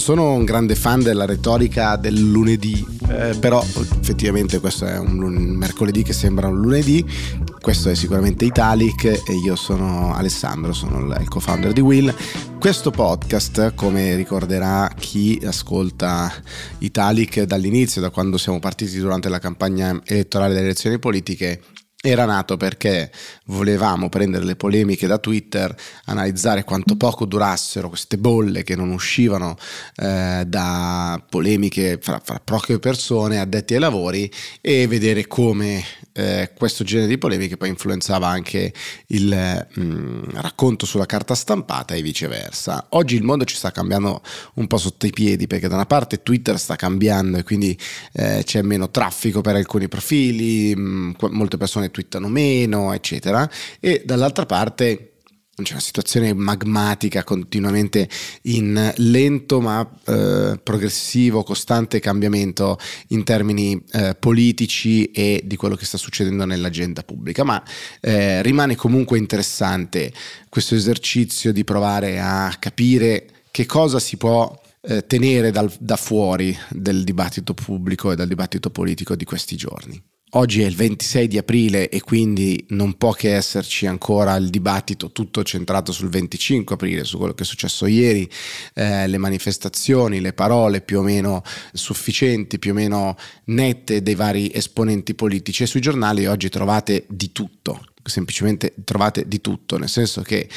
sono un grande fan della retorica del lunedì, eh, però effettivamente questo è un, un, mercoledì che sembra un lunedì, questo è sicuramente Italic e io sono Alessandro, sono il co-founder di Will. Questo podcast, come ricorderà chi ascolta Italic dall'inizio, da quando siamo partiti durante la campagna elettorale delle elezioni politiche, era nato perché volevamo prendere le polemiche da Twitter, analizzare quanto poco durassero queste bolle che non uscivano eh, da polemiche fra, fra poche persone addetti ai lavori e vedere come eh, questo genere di polemiche poi influenzava anche il mh, mm, racconto sulla carta stampata e viceversa. Oggi il mondo ci sta cambiando un po' sotto i piedi perché da una parte Twitter sta cambiando e quindi eh, c'è meno traffico per alcuni profili, mh, mm, molte persone twittano meno, eccetera, e dall'altra parte c'è una situazione magmatica continuamente in lento ma eh, progressivo, costante cambiamento in termini eh, politici e di quello che sta succedendo nell'agenda pubblica, ma eh, rimane comunque interessante questo esercizio di provare a capire che cosa si può eh, tenere dal, da fuori del dibattito pubblico e dal dibattito politico di questi giorni. Oggi è il 26 di aprile e quindi non può che esserci ancora il dibattito tutto centrato sul 25 aprile, su quello che è successo ieri, eh, le manifestazioni, le parole più o meno sufficienti, più o meno nette dei vari esponenti politici. E sui giornali oggi trovate di tutto, semplicemente trovate di tutto, nel senso che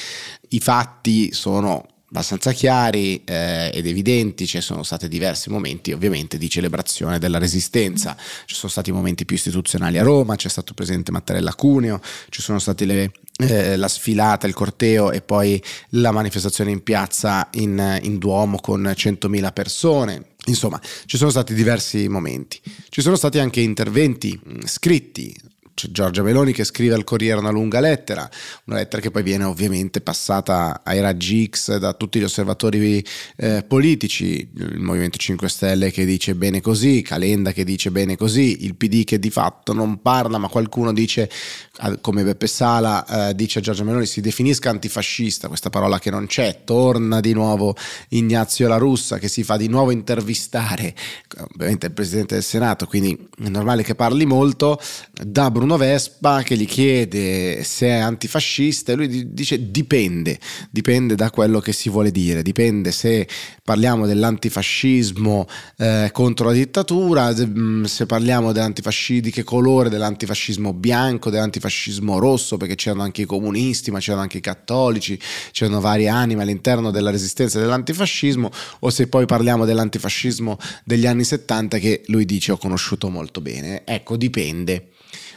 i fatti sono abbastanza chiari eh, ed evidenti, ci sono stati diversi momenti ovviamente di celebrazione della resistenza, ci sono stati momenti più istituzionali a Roma, c'è stato presente Mattarella Cuneo, ci sono stati le, eh, la sfilata, il corteo e poi la manifestazione in piazza in, in Duomo con 100.000 persone. Insomma, ci sono stati diversi momenti. Ci sono stati anche interventi scritti c'è Giorgia Meloni che scrive al Corriere una lunga lettera, una lettera che poi viene ovviamente passata ai raggi X da tutti gli osservatori eh, politici, il Movimento 5 Stelle che dice bene così, Calenda che dice bene così, il PD che di fatto non parla ma qualcuno dice come Beppe Sala eh, dice a Giorgia Meloni si definisca antifascista, questa parola che non c'è, torna di nuovo Ignazio La Russa che si fa di nuovo intervistare, ovviamente il Presidente del Senato, quindi è normale che parli molto, da Bruno Vespa che gli chiede se è antifascista e lui dice dipende, dipende da quello che si vuole dire, dipende se parliamo dell'antifascismo eh, contro la dittatura, se, mm, parliamo dell'antifascismo, di che colore, dell'antifascismo bianco, dell'antifascismo rosso, perché c'erano anche i comunisti, ma c'erano anche i cattolici, c'erano varie anime all'interno della resistenza dell'antifascismo, o se poi parliamo dell'antifascismo degli anni 70 che lui dice ho conosciuto molto bene. Ecco, dipende.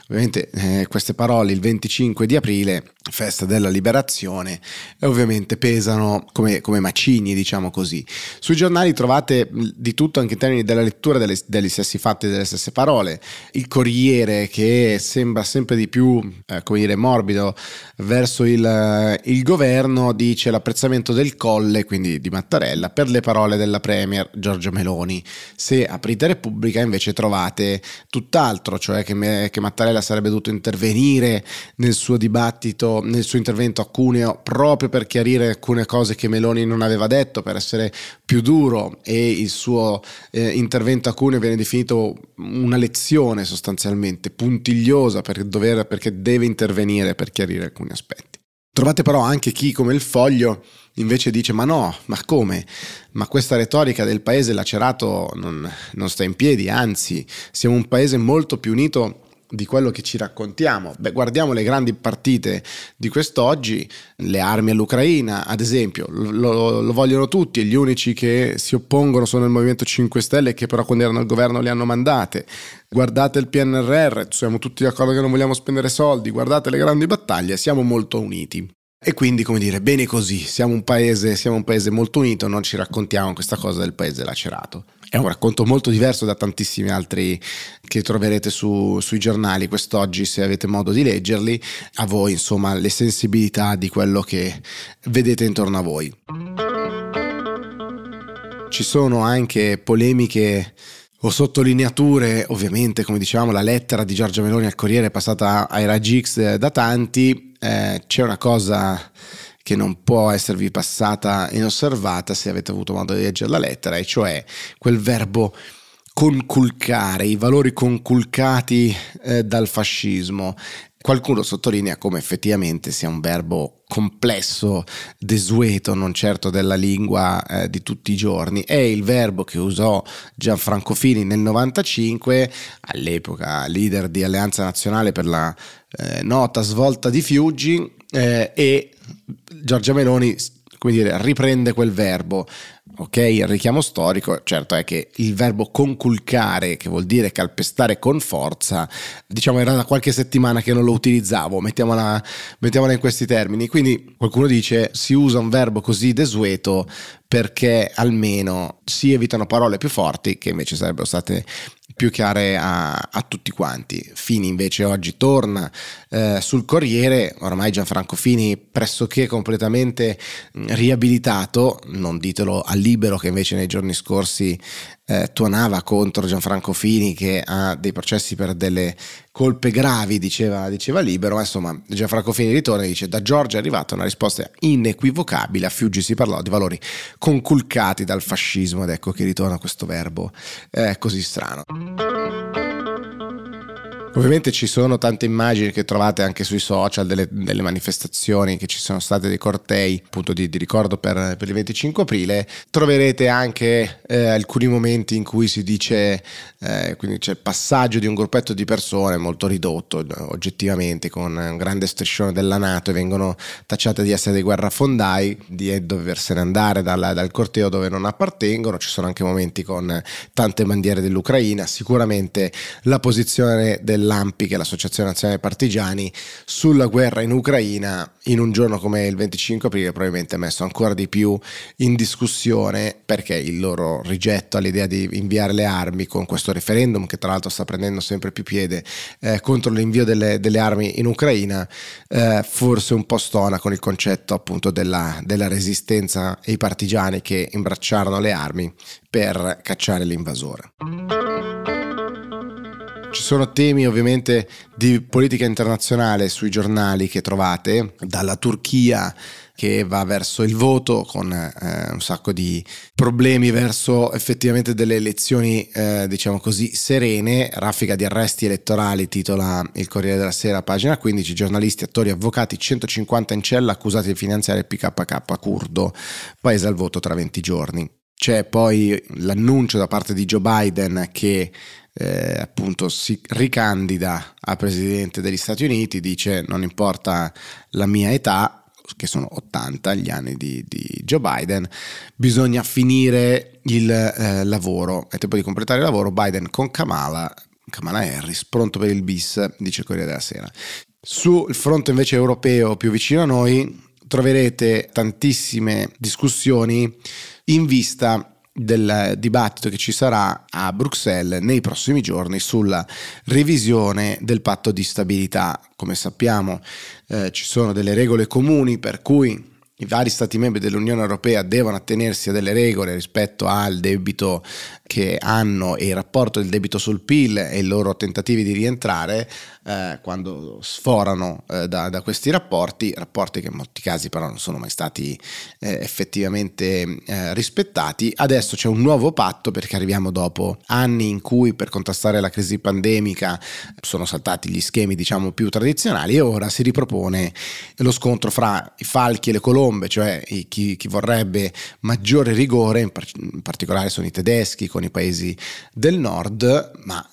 Ovviamente eh, queste parole il 25 di aprile, festa della liberazione, ovviamente pesano come, come, macigni, diciamo così. Sui giornali trovate di tutto anche in termini della lettura delle, degli stessi fatti e delle stesse parole. Il Corriere che sembra sempre di più, eh, come dire, morbido verso il, il governo, dice l'apprezzamento del Colle, quindi di Mattarella, per le parole della Premier Giorgia Meloni. Se aprite Repubblica invece trovate tutt'altro, cioè che, che Mattarella Mattarella sarebbe dovuto intervenire nel suo dibattito, nel suo intervento a Cuneo, proprio per chiarire alcune cose che Meloni non aveva detto, per essere più duro e il suo eh, intervento a Cuneo viene definito una lezione sostanzialmente, puntigliosa per dover, perché deve intervenire per chiarire alcuni aspetti. Trovate però anche chi come il foglio invece dice ma no, ma come? Ma questa retorica del paese lacerato non, non sta in piedi, anzi siamo un paese molto più unito di quello che ci raccontiamo. Beh, guardiamo le grandi partite di quest'oggi, le armi all'Ucraina, ad esempio, lo, lo, vogliono tutti, gli unici che si oppongono sono il Movimento 5 Stelle che però quando erano al governo le hanno mandate. Guardate il PNRR, siamo tutti d'accordo che non vogliamo spendere soldi, guardate le grandi battaglie, siamo molto uniti. E quindi, come dire, bene così, siamo un paese, siamo un paese molto unito, non ci raccontiamo questa cosa del paese lacerato. È un racconto molto diverso da tantissimi altri che troverete su, sui giornali quest'oggi, se avete modo di leggerli, a voi insomma le sensibilità di quello che vedete intorno a voi. Ci sono anche polemiche o sottolineature, ovviamente come dicevamo la lettera di Giorgia Meloni al Corriere è passata ai raggi X da tanti, eh, c'è una cosa che non può esservi passata inosservata se avete avuto modo di leggere la lettera, e cioè quel verbo conculcare, i valori conculcati eh, dal fascismo. Qualcuno sottolinea come effettivamente sia un verbo complesso, desueto, non certo della lingua eh, di tutti i giorni. È il verbo che usò Gianfranco Fini nel 95, all'epoca leader di Alleanza Nazionale per la eh, nota svolta di Fiuggi, eh, e Giorgia Meloni come dire, riprende quel verbo. Ok, il richiamo storico, certo è che il verbo conculcare, che vuol dire calpestare con forza, diciamo era da qualche settimana che non lo utilizzavo, mettiamola, mettiamola in questi termini. Quindi qualcuno dice si usa un verbo così desueto perché almeno si evitano parole più forti che invece sarebbero state più chiare a, a tutti quanti. Fini invece oggi torna eh, sul Corriere, ormai Gianfranco Fini pressoché completamente riabilitato, non ditelo al libero che invece nei giorni scorsi eh, tuonava contro Gianfranco Fini che ha dei processi per delle colpe gravi, diceva, diceva libero, ma insomma Gianfranco Fini ritorna e dice da Giorgia è arrivata una risposta inequivocabile, a Fiuggi si parlò di valori conculcati dal fascismo. Ed ecco che ritorna questo verbo eh, così strano. Ovviamente ci sono tante immagini che trovate anche sui social delle, delle manifestazioni che ci sono state dei cortei appunto di, di ricordo per, per, il 25 aprile. Troverete anche eh, alcuni momenti in cui si dice, eh, quindi c'è il passaggio di un gruppetto di persone molto ridotto oggettivamente con un grande striscione della Nato e vengono tacciate di essere dei guerrafondai, di doversene andare dal, dal corteo dove non appartengono. Ci sono anche momenti con tante bandiere dell'Ucraina. Sicuramente la posizione del dell'AMPI, che è l'Associazione Nazionale Partigiani, sulla guerra in Ucraina in un giorno come il 25 aprile probabilmente messo ancora di più in discussione perché il loro rigetto all'idea di inviare le armi con questo referendum che tra l'altro sta prendendo sempre più piede eh, contro l'invio delle, delle, armi in Ucraina, eh, forse un po' stona con il concetto appunto della, della resistenza e i partigiani che imbracciarono le armi per cacciare l'invasore. Ci sono temi ovviamente di politica internazionale sui giornali che trovate, dalla Turchia che va verso il voto con eh, un sacco di problemi verso effettivamente delle elezioni eh, diciamo così serene, raffica di arresti elettorali titola il Corriere della Sera pagina 15 giornalisti, attori, avvocati 150 in cella accusati di finanziare il PKK curdo. Paese al voto tra 20 giorni. C'è poi l'annuncio da parte di Joe Biden che eh, appunto si ricandida a presidente degli Stati Uniti, dice non importa la mia età, che sono 80 gli anni di, di Joe Biden, bisogna finire il eh, lavoro. È tempo di completare il lavoro. Biden con Kamala, Kamala Harris, pronto per il bis, dice Corriere della Sera. Sul fronte invece europeo più vicino a noi troverete tantissime discussioni in vista del dibattito che ci sarà a Bruxelles nei prossimi giorni sulla revisione del patto di stabilità. Come sappiamo eh, ci sono delle regole comuni per cui i vari Stati membri dell'Unione Europea devono attenersi a delle regole rispetto al debito che hanno e il rapporto del debito sul PIL e i loro tentativi di rientrare eh, quando sforano eh, da, da, questi rapporti, rapporti che in molti casi però non sono mai stati eh, effettivamente eh, rispettati. Adesso c'è un nuovo patto perché arriviamo dopo anni in cui per contrastare la crisi pandemica sono saltati gli schemi diciamo più tradizionali e ora si ripropone lo scontro fra i falchi e le colombe, cioè chi, chi vorrebbe maggiore rigore, in, par- in particolare sono i tedeschi con i paesi del nord, ma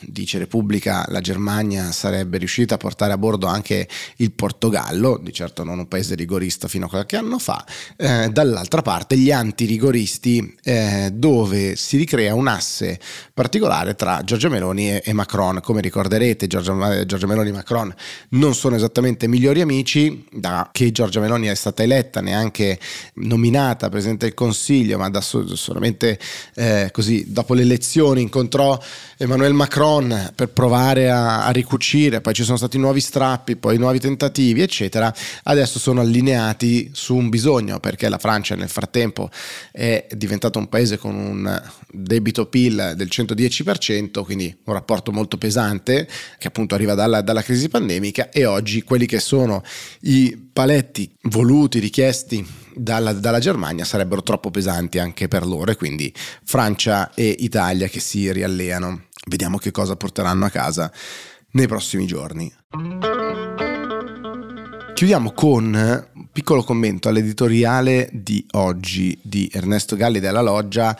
dice Repubblica, la Germania sarebbe riuscita a portare a bordo anche il Portogallo, di certo non un paese rigorista fino a qualche anno fa, eh, dall'altra parte gli antirigoristi eh, dove si ricrea un asse particolare tra Giorgia Meloni e, e Macron. Come ricorderete Giorgia, Giorgia, Meloni e Macron non sono esattamente migliori amici, da che Giorgia Meloni è stata eletta, neanche nominata Presidente del Consiglio, ma da solamente eh, così dopo le elezioni incontrò Emmanuel Macron Macron per provare a, a, ricucire, poi ci sono stati nuovi strappi, poi nuovi tentativi, eccetera, adesso sono allineati su un bisogno, perché la Francia nel frattempo è diventato un paese con un debito PIL del 110%, quindi un rapporto molto pesante che appunto arriva dalla, dalla crisi pandemica e oggi quelli che sono i paletti voluti, richiesti dalla, dalla, Germania sarebbero troppo pesanti anche per loro e quindi Francia e Italia che si rialleano. Vediamo che cosa porteranno a casa nei prossimi giorni. Chiudiamo con un piccolo commento all'editoriale di oggi di Ernesto Galli della Loggia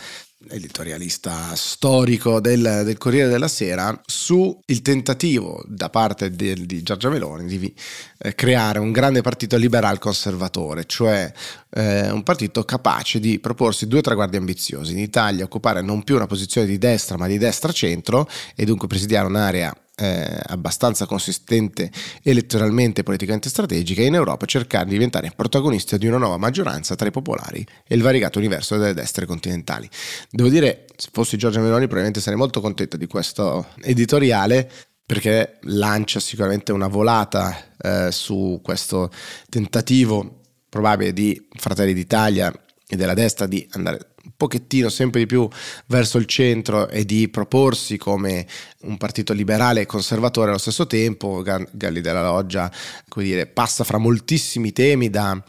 editorialista storico del, del, Corriere della Sera, su il tentativo da parte de, di Giorgia Meloni di eh, creare un grande partito liberal conservatore, cioè eh, un partito capace di proporsi due traguardi ambiziosi, in Italia occupare non più una posizione di destra ma di destra-centro e dunque presidiare un'area eh, abbastanza consistente elettoralmente politicamente strategica e in Europa cercare di diventare protagonista di una nuova maggioranza tra i popolari e il variegato universo delle destre continentali. Devo dire, se fossi Giorgia Meloni probabilmente sarei molto contento di questo editoriale perché lancia sicuramente una volata eh, su questo tentativo probabile di Fratelli d'Italia e della destra di andare pochettino sempre di più verso il centro e di proporsi come un partito liberale e conservatore allo stesso tempo. Galli della Loggia dire, passa fra moltissimi temi da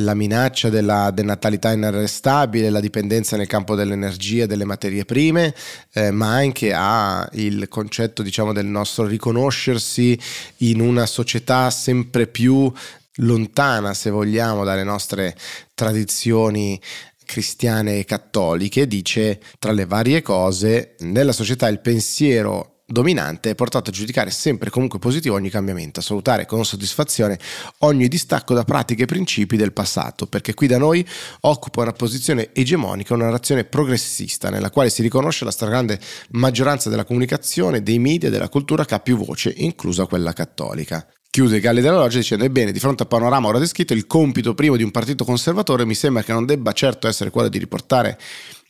la minaccia della denatalità inarrestabile, la dipendenza nel campo dell'energia e delle materie prime, eh, ma anche a il concetto diciamo, del nostro riconoscersi in una società sempre più lontana, se vogliamo, dalle nostre tradizioni cristiane e cattoliche, dice tra le varie cose, nella società il pensiero dominante è portato a giudicare sempre comunque positivo ogni cambiamento, a salutare con soddisfazione ogni distacco da pratiche e principi del passato, perché qui da noi occupa una posizione egemonica, una narrazione progressista, nella quale si riconosce la stragrande maggioranza della comunicazione, dei media della cultura che ha più voce, inclusa quella cattolica. Chiude Galli della Loggia dicendo ebbene di fronte al panorama ora descritto il compito primo di un partito conservatore mi sembra che non debba certo essere quello di riportare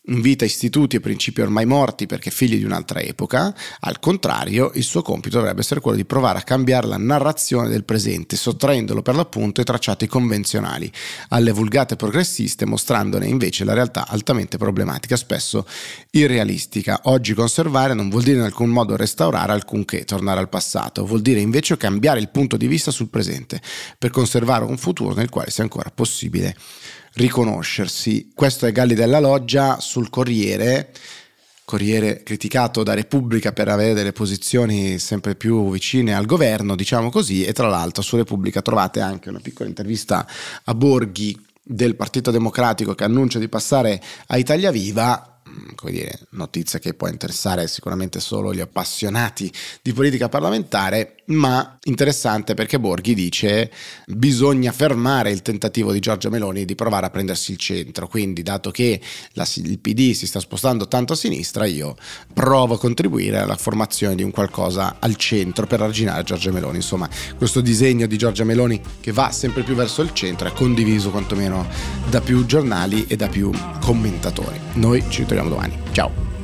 in vita istituti e principi ormai morti perché figli di un'altra epoca, al contrario il suo compito dovrebbe essere quello di provare a cambiare la narrazione del presente, sottraendolo per l'appunto ai tracciati convenzionali, alle vulgate progressiste, mostrandone invece la realtà altamente problematica, spesso irrealistica. Oggi conservare non vuol dire in alcun modo restaurare alcunché, tornare al passato, vuol dire invece cambiare il punto di vista sul presente, per conservare un futuro nel quale sia ancora possibile riconoscersi. Questo è Galli della Loggia sul Corriere. Corriere criticato da Repubblica per avere delle posizioni sempre più vicine al governo, diciamo così, e tra l'altro su Repubblica trovate anche una piccola intervista a Borghi del Partito Democratico che annuncia di passare a Italia Viva come dire, notizia che può interessare sicuramente solo gli appassionati di politica parlamentare, ma interessante perché Borghi dice bisogna fermare il tentativo di Giorgia Meloni di provare a prendersi il centro, quindi dato che la, il PD si sta spostando tanto a sinistra, io provo a contribuire alla formazione di un qualcosa al centro per arginare Giorgia Meloni. Insomma, questo disegno di Giorgia Meloni che va sempre più verso il centro è condiviso quantomeno da più giornali e da più commentatori. Noi ci ritroviamo domani. Ciao!